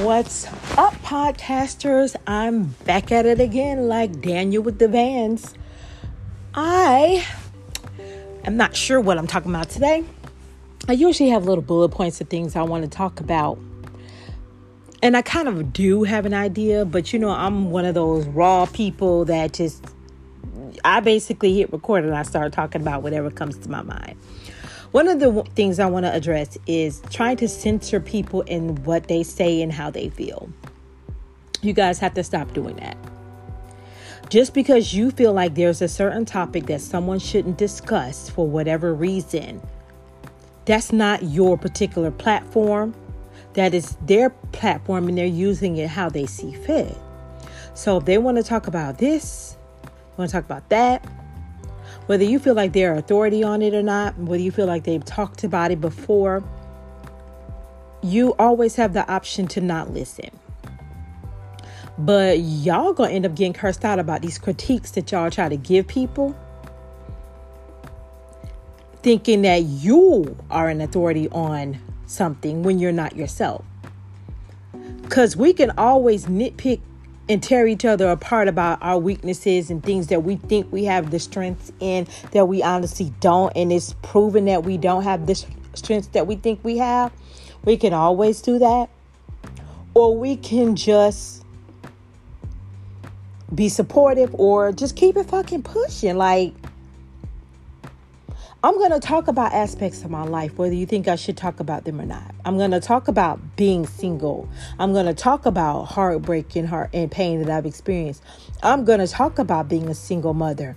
What's up, podcasters? I'm back at it again, like Daniel with the Vans. I am not sure what I'm talking about today. I usually have little bullet points of things I want to talk about. And I kind of do have an idea, but you know, I'm one of those raw people that just, I basically hit record and I start talking about whatever comes to my mind. One of the things I want to address is trying to censor people in what they say and how they feel. You guys have to stop doing that. Just because you feel like there's a certain topic that someone shouldn't discuss for whatever reason, that's not your particular platform. That is their platform and they're using it how they see fit. So if they want to talk about this, want to talk about that, whether you feel like they're authority on it or not, whether you feel like they've talked about it before, you always have the option to not listen. But y'all gonna end up getting cursed out about these critiques that y'all try to give people, thinking that you are an authority on something when you're not yourself. Because we can always nitpick and tear each other apart about our weaknesses and things that we think we have the strengths in that we honestly don't and it's proven that we don't have the strengths that we think we have we can always do that. Or we can just be supportive or just keep it fucking pushing. Like I'm going to talk about aspects of my life, whether you think I should talk about them or not. I'm going to talk about being single. I'm going to talk about heartbreak and heart and pain that I've experienced. I'm going to talk about being a single mother.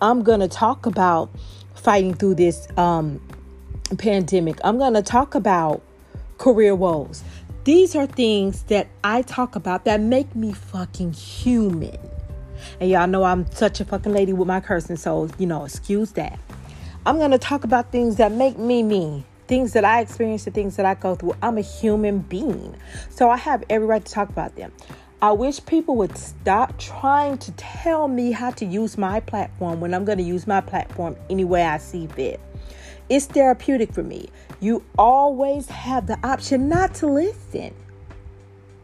I'm going to talk about fighting through this um, pandemic. I'm going to talk about career woes. These are things that I talk about that make me fucking human. And y'all know I'm such a fucking lady with my cursing, so you know, excuse that. I'm going to talk about things that make me me, things that I experience, the things that I go through. I'm a human being. So I have every right to talk about them. I wish people would stop trying to tell me how to use my platform when I'm going to use my platform any way I see fit. It's therapeutic for me. You always have the option not to listen.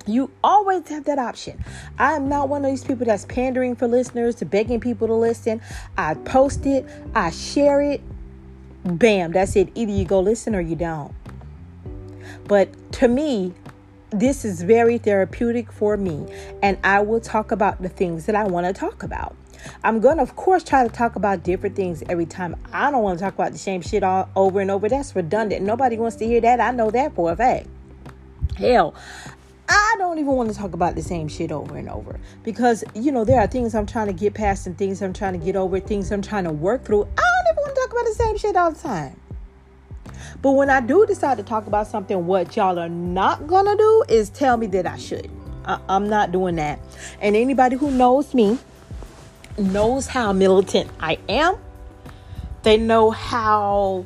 You always have that option. I am not one of these people that's pandering for listeners, to begging people to listen. I post it, I share it, bam, that's it. Either you go listen or you don't. But to me, this is very therapeutic for me, and I will talk about the things that I want to talk about. I'm going to, of course, try to talk about different things every time. I don't want to talk about the same shit all over and over. That's redundant. Nobody wants to hear that. I know that for a fact. Hell, I don't even want to talk about the same shit over and over because, you know, there are things I'm trying to get past and things I'm trying to get over, things I'm trying to work through. I don't even want to talk about the same shit all the time. But when I do decide to talk about something, what y'all are not to do is tell me that I should. I- I'm not doing that. And anybody who knows me knows how militant I am, they know how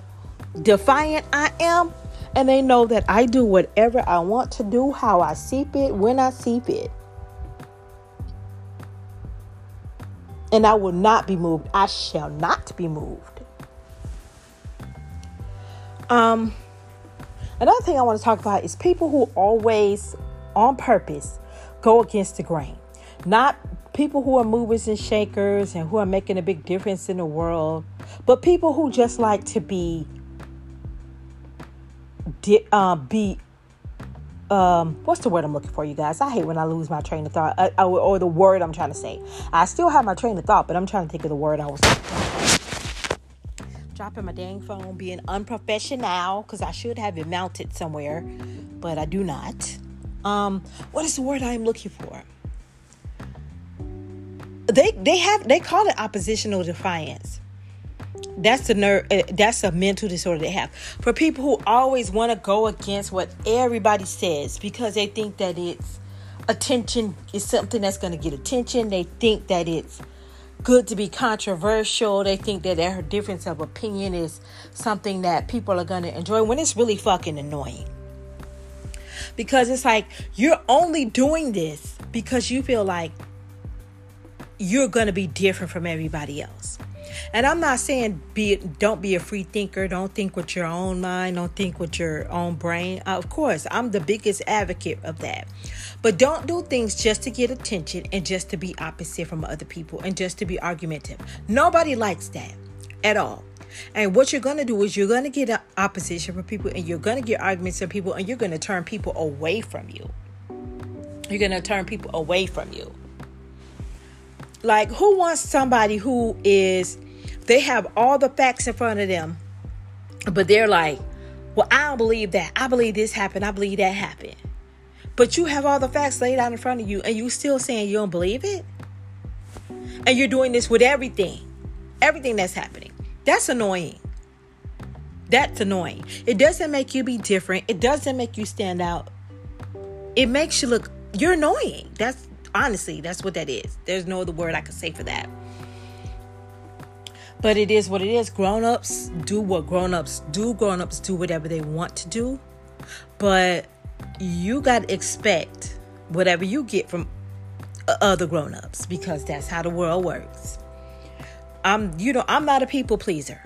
defiant I am and they know that I do whatever I want to do, how I see fit, when I see fit. And I will not be moved. I shall not be moved. Um, another thing I want to talk about is people who always, on purpose, go against the grain. Not people who are movers and shakers and who are making a big difference in the world, but people who just like to be di- uh, be um what's the word i'm looking for you guys? I hate when i lose my train of thought uh, or, or, the word i'm trying to say. I still have my train of thought but i'm trying to think of the word i was dropping my dang phone being unprofessional because i should have it mounted somewhere but i do not. Um what is the word i'm looking for? They they have they call it oppositional defiance that's the nerve uh, that's a mental disorder they have. For people who always want to go against what everybody says because they think that it's attention is something that's going to get attention. They think that it's good to be controversial. They think that their difference of opinion is something that people are going to enjoy when it's really fucking annoying. Because it's like you're only doing this because you feel like you're going to be different from everybody else And I'm not saying be don't be a free thinker, don't think with your own mind, don't think with your own brain. Uh, of course, I'm the biggest advocate of that. But don't do things just to get attention and just to be opposite from other people and just to be argumentative. Nobody likes that at all. And what you're going to do is you're going to get opposition from people and you're going to get arguments from people and you're going to turn people away from you. You're going to turn people away from you. Like, who wants somebody who is, they have all the facts in front of them, but they're like, well, I don't believe that. I believe this happened. I believe that happened. But you have all the facts laid out in front of you and you still saying you don't believe it? And you're doing this with everything. Everything that's happening. That's annoying. That's annoying. It doesn't make you be different. It doesn't make you stand out. It makes you look you're annoying. That's honestly, that's what that is. There's no other word I could say for that. But it is what it is. Grown-ups do what grown-ups do. Grown-ups do whatever they want to do. But you got to expect whatever you get from other grown-ups because that's how the world works. I'm you know, I'm not a people pleaser.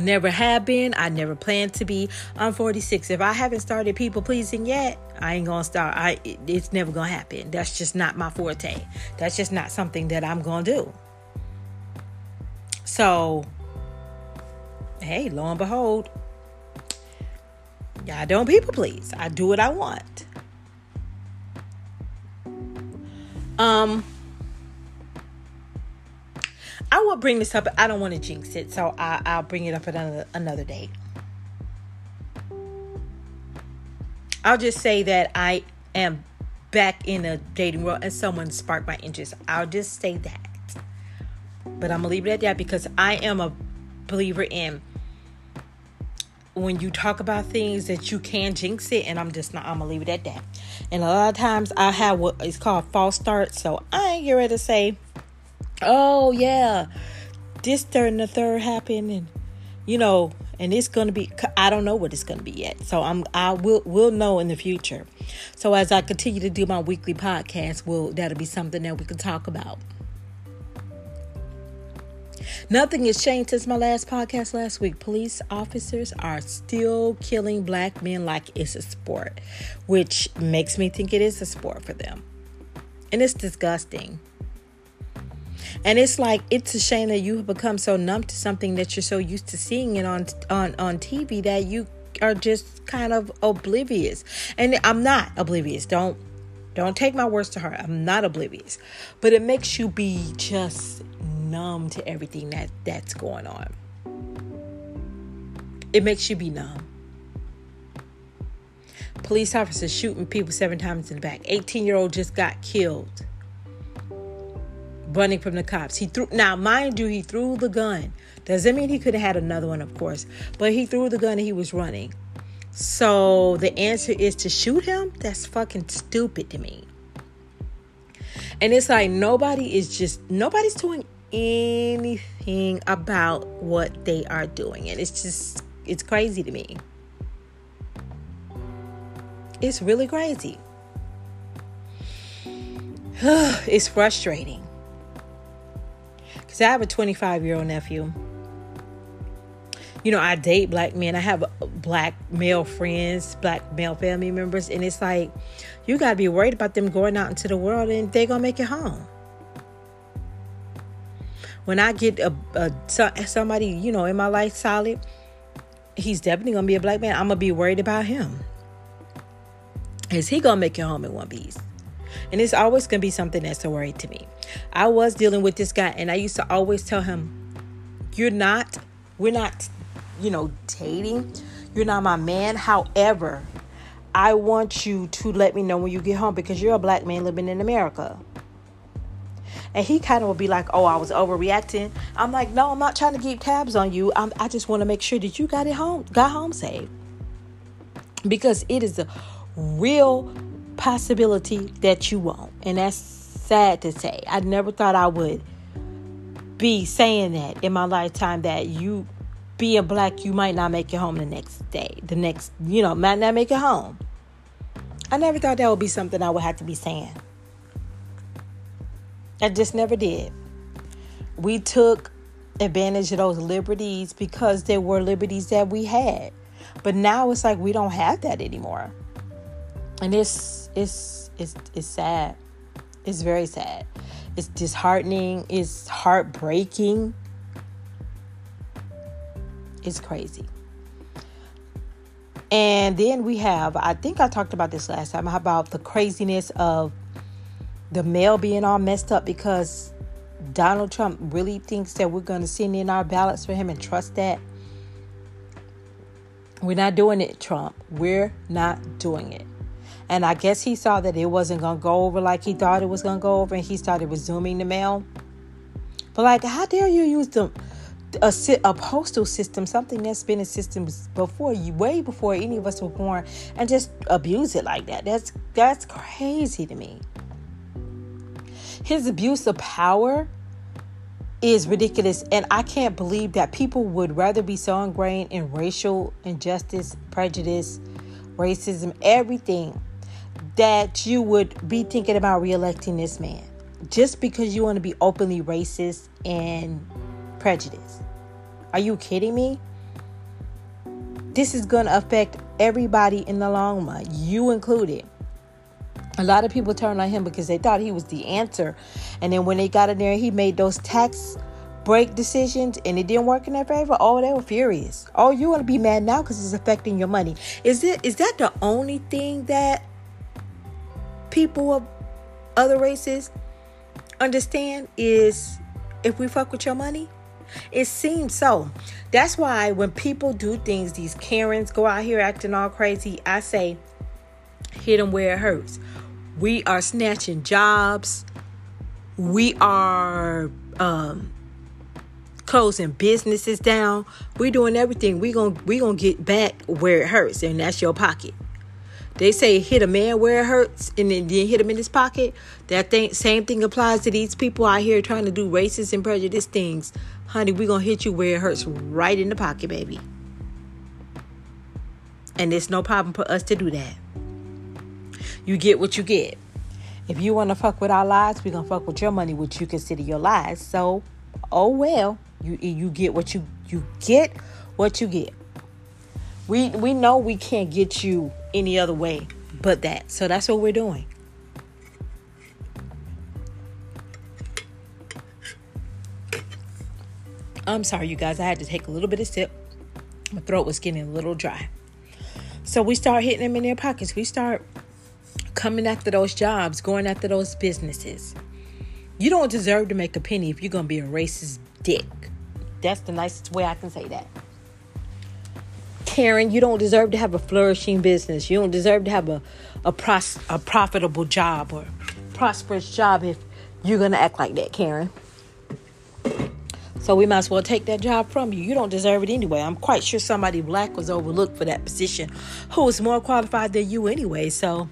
Never have been. I never plan to be. I'm 46. If I haven't started people pleasing yet, I ain't gonna start. I it's never gonna happen. That's just not my forte. That's just not something that I'm gonna do. So, hey, lo and behold, I don't people please. I do what I want. Um, I will bring this up. I don't want to jinx it, so I, will bring it up another, another date. I'll just say that I am back in a dating world and someone sparked my interest. I'll just say that. But I'm gonna leave it at that because I am a believer in when you talk about things that you can jinx it, and I'm just not. I'm gonna leave it at that. And a lot of times I have what is called false starts, so I ain't get ready to say, "Oh yeah, this third and the third happened," and you know, and it's gonna be. I don't know what it's gonna be yet, so I'm. I will will know in the future. So as I continue to do my weekly podcast, will that'll be something that we can talk about. Nothing has changed since my last podcast last week. Police officers are still killing black men like it's a sport, which makes me think it is a sport for them. And it's disgusting. And it's like it's a shame that you have become so numb to something that you're so used to seeing it on on on TV that you are just kind of oblivious. And I'm not oblivious. Don't don't take my words to heart. I'm not oblivious. But it makes you be just numb to everything that that's going on. It makes you be numb. Police officers shooting people seven times in the back. 18 year old just got killed running from the cops. He threw now, mind you, he threw the gun. Doesn't mean he could have had another one, of course, but he threw the gun and he was running. So the answer is to shoot him? That's fucking stupid to me. And it's like nobody is just nobody's doing anything about what they are doing. And it's just, it's crazy to me. It's really crazy. it's frustrating. Because I have a 25 year old nephew. You know, I date black men. I have black male friends, black male family members. And it's like, you got to be worried about them going out into the world and they're going to make it home when I get a, a somebody, you know, in my life solid, he's definitely gonna be a black man. I'm gonna be worried about him. Is he gonna make it home in one piece? And it's always gonna be something that's a worry to me. I was dealing with this guy, and I used to always tell him, "You're not, we're not, you know, dating. You're not my man. However, I want you to let me know when you get home because you're a black man living in America." And he kind of would be like, oh, I was overreacting. I'm like, no, I'm not trying to keep tabs on you. I'm, I just want to make sure that you got it home, got home safe. Because it is a real possibility that you won't. And that's sad to say. I never thought I would be saying that in my lifetime that you being black, you might not make it home the next day. The next, you know, might not make it home. I never thought that would be something I would have to be saying. I just never did. We took advantage of those liberties because they were liberties that we had. But now it's like we don't have that anymore. And it's it's it's it's sad. It's very sad. It's disheartening, it's heartbreaking. It's crazy. And then we have, I think I talked about this last time, about the craziness of the mail being all messed up because Donald Trump really thinks that we're going to send in our ballots for him and trust that. We're not doing it, Trump. We're not doing it. And I guess he saw that it wasn't going to go over like he thought it was going to go over and he started resuming the mail. But, like, how dare you use the a, a postal system, something that's been in systems before you, way before any of us were born, and just abuse it like that. That's that's crazy to me. His abuse of power is ridiculous, and I can't believe that people would rather be so ingrained in racial injustice, prejudice, racism, everything that you would be thinking about reelecting this man just because you want to be openly racist and prejudiced. Are you kidding me? This is going to affect everybody in the long run, you included. A lot of people turned on him because they thought he was the answer. And then when they got in there, he made those tax break decisions and it didn't work in their favor. Oh, they were furious. Oh, you want to be mad now because it's affecting your money. Is it is that the only thing that people of other races understand is if we fuck with your money? It seems so. That's why when people do things, these Karens go out here acting all crazy, I say, hit them where it hurts. We are snatching jobs. We are um, closing businesses down. We're doing everything. We're going we gonna get back where it hurts, and that's your pocket. They say hit a man where it hurts and then, hit him in his pocket. That thing, same thing applies to these people out here trying to do racist and prejudice things honey, we're going to hit you where it hurts right in the pocket, baby. And it's no problem for us to do that. You get what you get. If you want to fuck with our lives, we're going to fuck with your money, which you consider your lives. So, oh well, you you get what you you get what you get. We we know we can't get you any other way but that. So that's what we're doing. I'm sorry, you guys. I had to take a little bit of sip. My throat was getting a little dry. So we start hitting them in their pockets. We start coming after those jobs, going after those businesses. You don't deserve to make a penny if you're going to be a racist dick. That's the nicest way I can say that. Karen, you don't deserve to have a flourishing business. You don't deserve to have a, a, pros, a profitable job or prosperous job if you're going to act like that, Karen. So we might as well take that job from you. You don't deserve it anyway. I'm quite sure somebody black was overlooked for that position who was more qualified than you anyway. So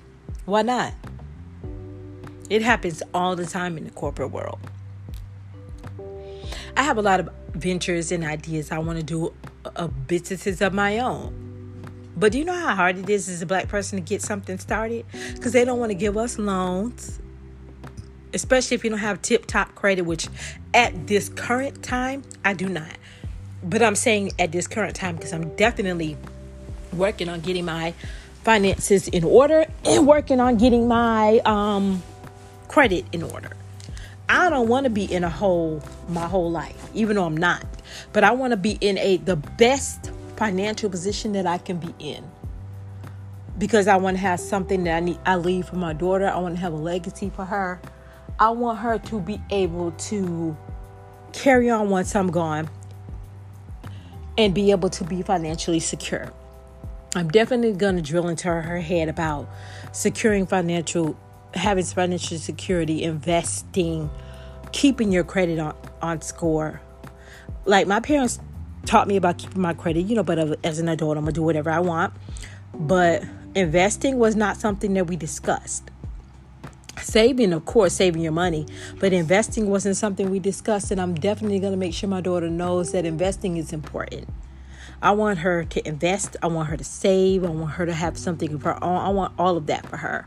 why not? It happens all the time in the corporate world. I have a lot of ventures and ideas. I want to do uh, businesses of my own. But do you know how hard it is as a black person to get something started? Because they don't want to give us loans especially if you don't have tip top credit, which at this current time, I do not. But I'm saying at this current time because I'm definitely working on getting my finances in order and working on getting my um, credit in order. I don't want to be in a hole my whole life, even though I'm not. But I want to be in a the best financial position that I can be in. Because I want to have something that I need I leave for my daughter. I want to have a legacy for her. I want her to be able to carry on once I'm gone and be able to be financially secure. I'm definitely going to drill into her head about securing financial, having financial security, investing, keeping your credit on, on score. Like my parents taught me about keeping my credit, you know, but as an adult, I'm going to do whatever I want. But investing was not something that we discussed saving of course saving your money but investing wasn't something we discussed and i'm definitely going to make sure my daughter knows that investing is important i want her to invest i want her to save i want her to have something of her own i want all of that for her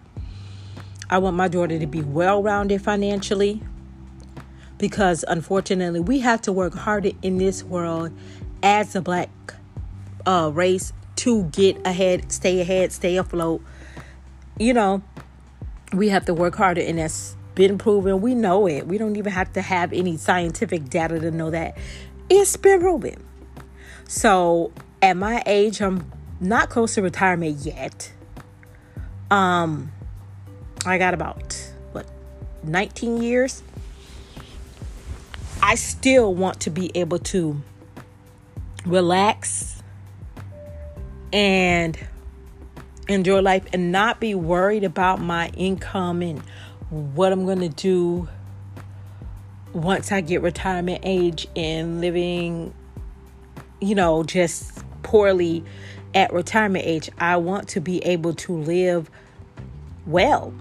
i want my daughter to be well rounded financially because unfortunately we have to work harder in this world as a black uh, race to get ahead, stay ahead, stay afloat. You know, we have to work harder, and that's been proven. We know it. We don't even have to have any scientific data to know that it's been proven. So, at my age, I'm not close to retirement yet. Um, I got about what 19 years I still want to be able to relax and enjoy life and not be worried about my income and what I'm going to do once I get retirement age and living, you know, just poorly at retirement age. I want to be able to live well.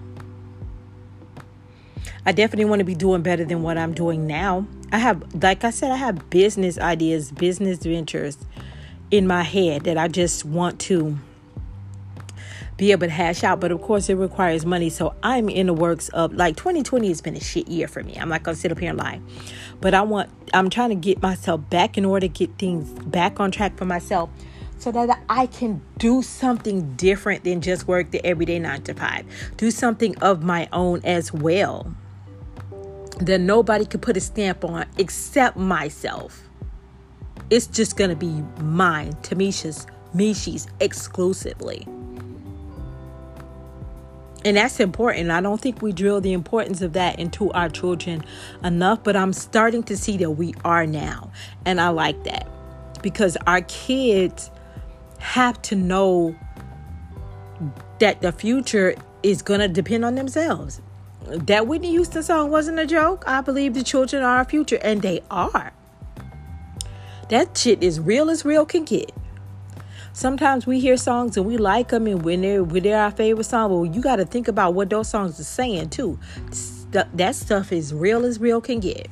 I definitely want to be doing better than what I'm doing now. I have, like I said, I have business ideas, business ventures in my head that I just want to be able to hash out. But of course, it requires money. So I'm in the works of like 2020 has been a shit year for me. I'm not gonna sit up here and lie, but I want I'm trying to get myself back in order, to get things back on track for myself. So that I can do something different than just work the everyday nine to five. Do something of my own as well that nobody could put a stamp on except myself. It's just gonna be mine, Tamisha's, Mishy's exclusively. And that's important. I don't think we drill the importance of that into our children enough, but I'm starting to see that we are now. And I like that because our kids have to know that the future is going to depend on themselves that Whitney Houston song wasn't a joke. I believe the children are our future, and they are. That shit is real as real can get. Sometimes we hear songs and we like them, and when they're when they're our favorite song, but you got to think about what those songs are saying too. That stuff is real as real can get.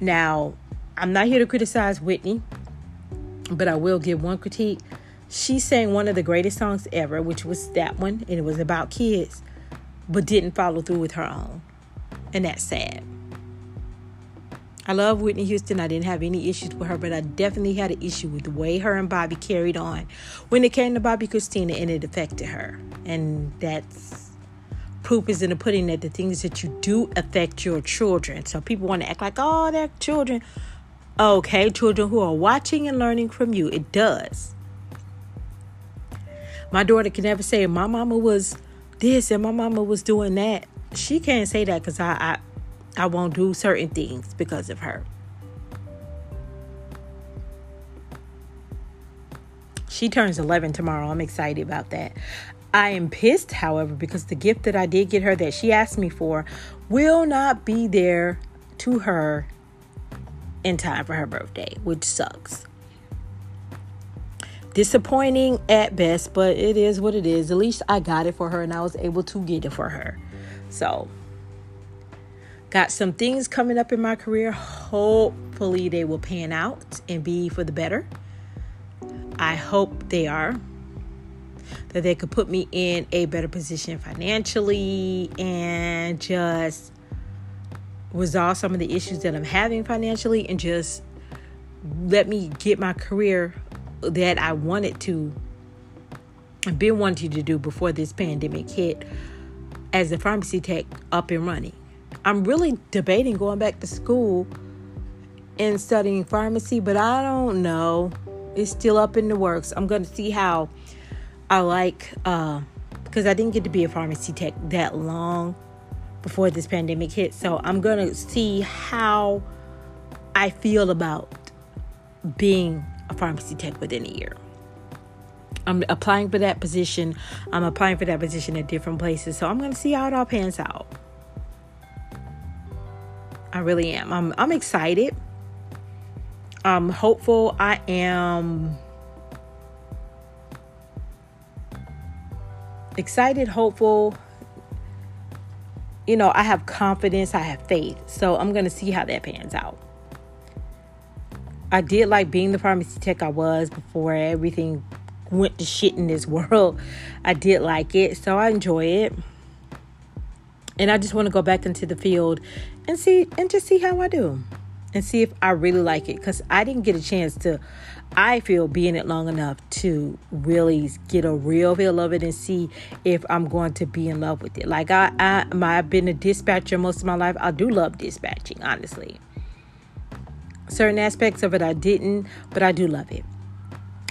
Now, I'm not here to criticize Whitney, but I will give one critique she sang one of the greatest songs ever, which was that one, and it was about kids, but didn't follow through with her own. And that's sad. I love Whitney Houston. I didn't have any issues with her, but I definitely had an issue with the way her and Bobby carried on when it came to Bobbi Kristina and it affected her. And that's proof is in the pudding that the things that you do affect your children. So people want to act like, oh, they're children. Okay, children who are watching and learning from you. It does. My daughter can never say my mama was this and my mama was doing that. She can't say that because I, I I won't do certain things because of her. She turns 11 tomorrow. I'm excited about that. I am pissed, however, because the gift that I did get her that she asked me for will not be there to her in time for her birthday, which sucks disappointing at best, but it is what it is. At least I got it for her and I was able to get it for her. So, got some things coming up in my career. Hopefully, they will pan out and be for the better. I hope they are. That they could put me in a better position financially and just resolve some of the issues that I'm having financially and just let me get my career that I wanted to been wanting to do before this pandemic hit as a pharmacy tech up and running. I'm really debating going back to school and studying pharmacy, but I don't know. It's still up in the works. I'm going to see how I like uh because I didn't get to be a pharmacy tech that long before this pandemic hit. So I'm going to see how I feel about being a pharmacy tech within a year. I'm applying for that position. I'm applying for that position at different places. So I'm going to see how it all pans out. I really am. I'm I'm excited. I'm hopeful. I am excited, hopeful. You know, I have confidence, I have faith. So I'm going to see how that pans out. I did like being the pharmacy tech I was before everything went to shit in this world. I did like it, so I enjoy it. And I just want to go back into the field and see and just see how I do and see if I really like it because I didn't get a chance to. I feel being it long enough to really get a real feel of it and see if I'm going to be in love with it. Like I, I, I've been a dispatcher most of my life. I do love dispatching, honestly. Certain aspects of it I didn't, but I do love it.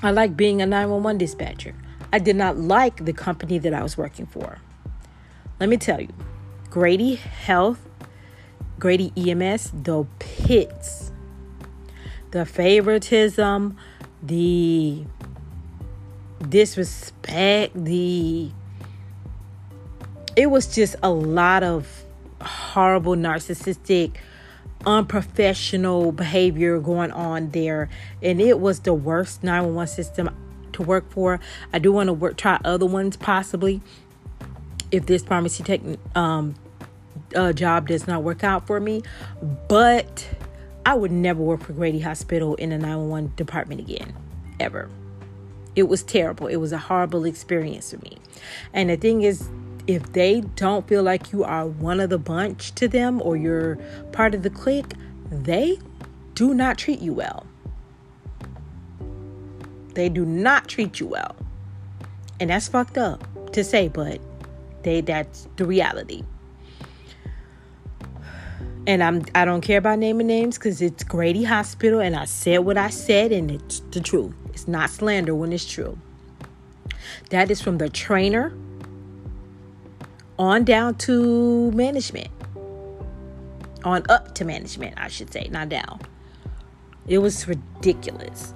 I like being a 911 dispatcher. I did not like the company that I was working for. Let me tell you, Grady Health Grady EMS, the pits, the favoritism, the disrespect, the it was just a lot of horrible narcissistic unprofessional behavior going on there. And it was the worst 911 system to work for. I do want to work try other ones possibly. If this pharmacy tech um, uh, job does not work out for me, but I would never work for Grady Hospital in the 911 department again, ever. It was terrible. It was a horrible experience for me. And the thing is, if they don't feel like you are one of the bunch to them or you're part of the clique, they do not treat you well. They do not treat you well. And that's fucked up to say, but they that's the reality and I'm I don't care about naming names because it's Grady Hospital, and I said what I said, and it's the truth. It's not slander when it's true. That is from the trainer on down to management, on up to management, I should say, not down. It was ridiculous.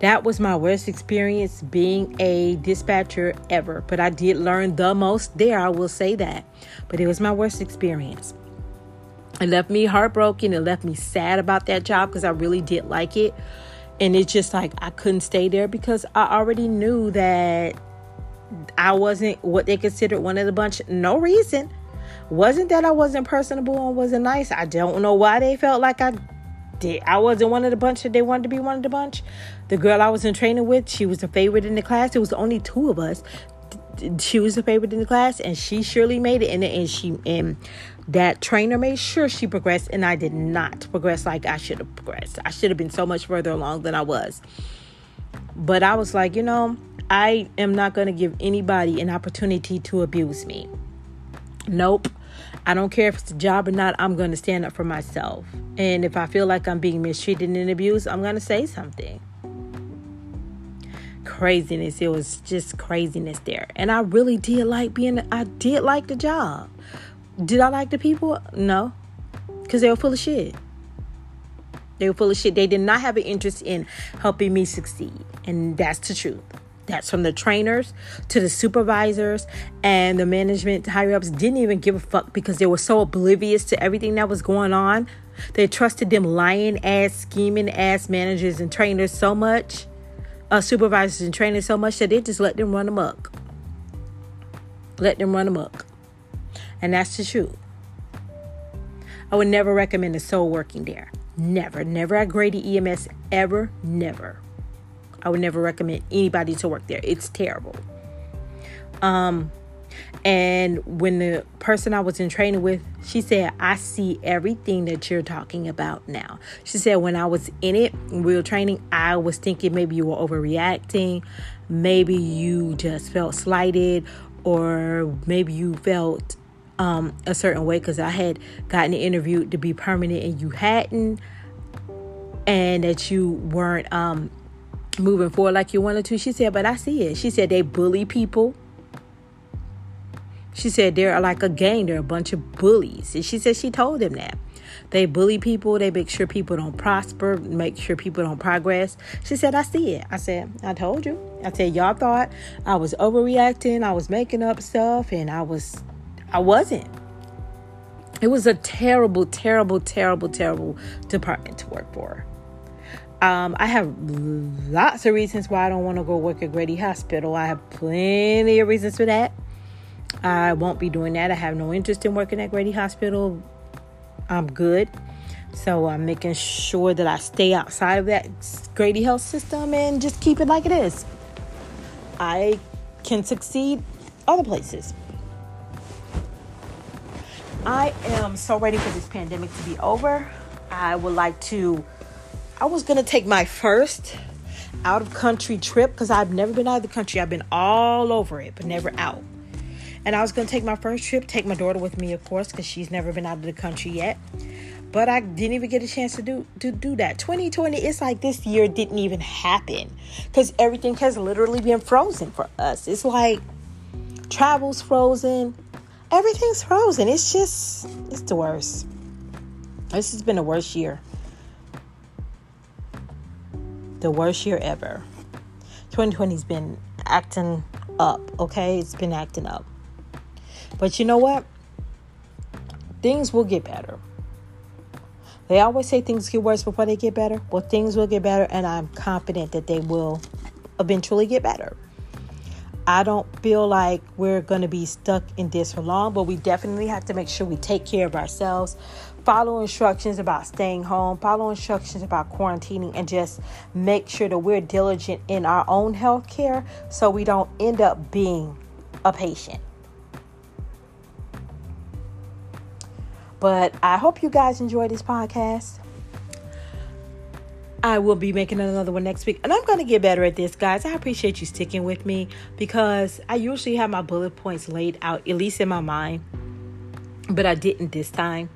That was my worst experience being a dispatcher ever, but I did learn the most there, I will say that. But it was my worst experience. It left me heartbroken. It left me sad about that job because I really did like it. And it's just like I couldn't stay there because I already knew that I wasn't what they considered one of the bunch. No reason. Wasn't that I wasn't personable and wasn't nice. I don't know why they felt like I did. I wasn't one of the bunch that they wanted to be one of the bunch. The girl I was in training with, she was a favorite in the class. It was only two of us. She was a favorite in the class, and she surely made it. And, it and she and that trainer made sure she progressed and I did not progress like I should have progressed. I should have been so much further along than I was. But I was like, you know, I am not going to give anybody an opportunity to abuse me. Nope. I don't care if it's a job or not. I'm going to stand up for myself. And if I feel like I'm being mistreated and abused, I'm going to say something. Craziness. It was just craziness there. And I really did like being, I did like the job. Did I like the people? No. Because they were full of shit. They were full of shit. They did not have an interest in helping me succeed. And that's the truth. That's from the trainers to the supervisors and the management higher ups didn't even give a fuck because they were so oblivious to everything that was going on. They trusted them lying ass, scheming ass managers and trainers so much, uh, supervisors and trainers so much that they just let them run amok. Let them run amok. And that's the truth. I would never recommend a soul working there. Never. Never at Grady EMS. Ever. Never. I would never recommend anybody to work there. It's terrible. Um, and when the person I was in training with, she said, I see everything that you're talking about now. She said, when I was in it, were training, I was thinking maybe you were overreacting. Maybe you just felt slighted, or maybe you felt um, a certain way because I had gotten interviewed to be permanent and you hadn't, and that you weren't um, moving forward like you wanted to. She said, but I see it. She said they bully people. She said they're like a gang, they're a bunch of bullies. And she said she told them that. They bully people, they make sure people don't prosper, make sure people don't progress. She said, I see it. I said, I told you. I said, y'all thought I was overreacting, I was making up stuff, and I was I wasn't. It was a terrible, terrible, terrible, terrible department to work for. Um, I have lots of reasons why I don't want to go work at Grady Hospital. I have plenty of reasons for that. I won't be doing that. I have no interest in working at Grady Hospital. I'm good. So I'm making sure that I stay outside of that Grady health system and just keep it like it is. I can succeed other places. I am so ready for this pandemic to be over. I would like to, I was going to take my first out of country trip because I've never been out of the country. I've been all over it, but never out. And I was going to take my first trip, take my daughter with me, of course, because she's never been out of the country yet. But I didn't even get a chance to do to do that. 2020, it's like this year didn't even happen because everything has literally been frozen for us. It's like travel's frozen, everything's frozen. It's just, it's the worst. This has been the worst year. The worst year ever. 2020's been acting up, okay? It's been acting up. But you know what? Things will get better. They always say things get worse before they get better. Well, things will get better, and I'm confident that they will eventually get better. I don't feel like we're going to be stuck in this for long, but we definitely have to make sure we take care of ourselves. Follow instructions about staying home, follow instructions about quarantining, and just make sure that we're diligent in our own health care so we don't end up being a patient. But I hope you guys enjoy this podcast. I will be making another one next week. And I'm going to get better at this, guys. I appreciate you sticking with me because I usually have my bullet points laid out, at least in my mind. But I didn't this time.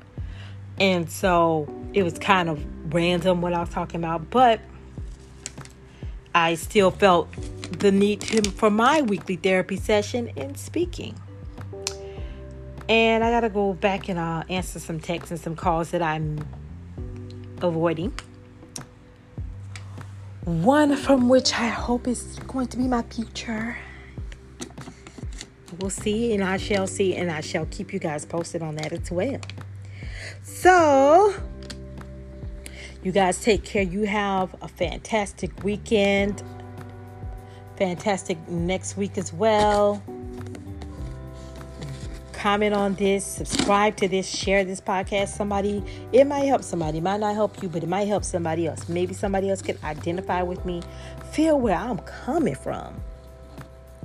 And so it was kind of random what I was talking about. But I still felt the need to, for my weekly therapy session in speaking. And I got to go back and uh, answer some texts and some calls that I'm avoiding one from which I hope is going to be my future. We'll see, and I shall see, and I shall keep you guys posted on that as well. So, you guys take care. You have a fantastic weekend, fantastic next week as well comment on this, subscribe to this, share this podcast. Somebody, it might help somebody, it might not help you, but it might help somebody else. Maybe somebody else can identify with me, feel where I'm coming from,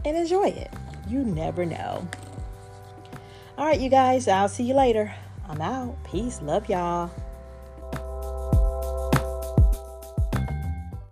and enjoy it. You never know. All right, you guys, I'll see you later. I'm out. Peace. Love y'all.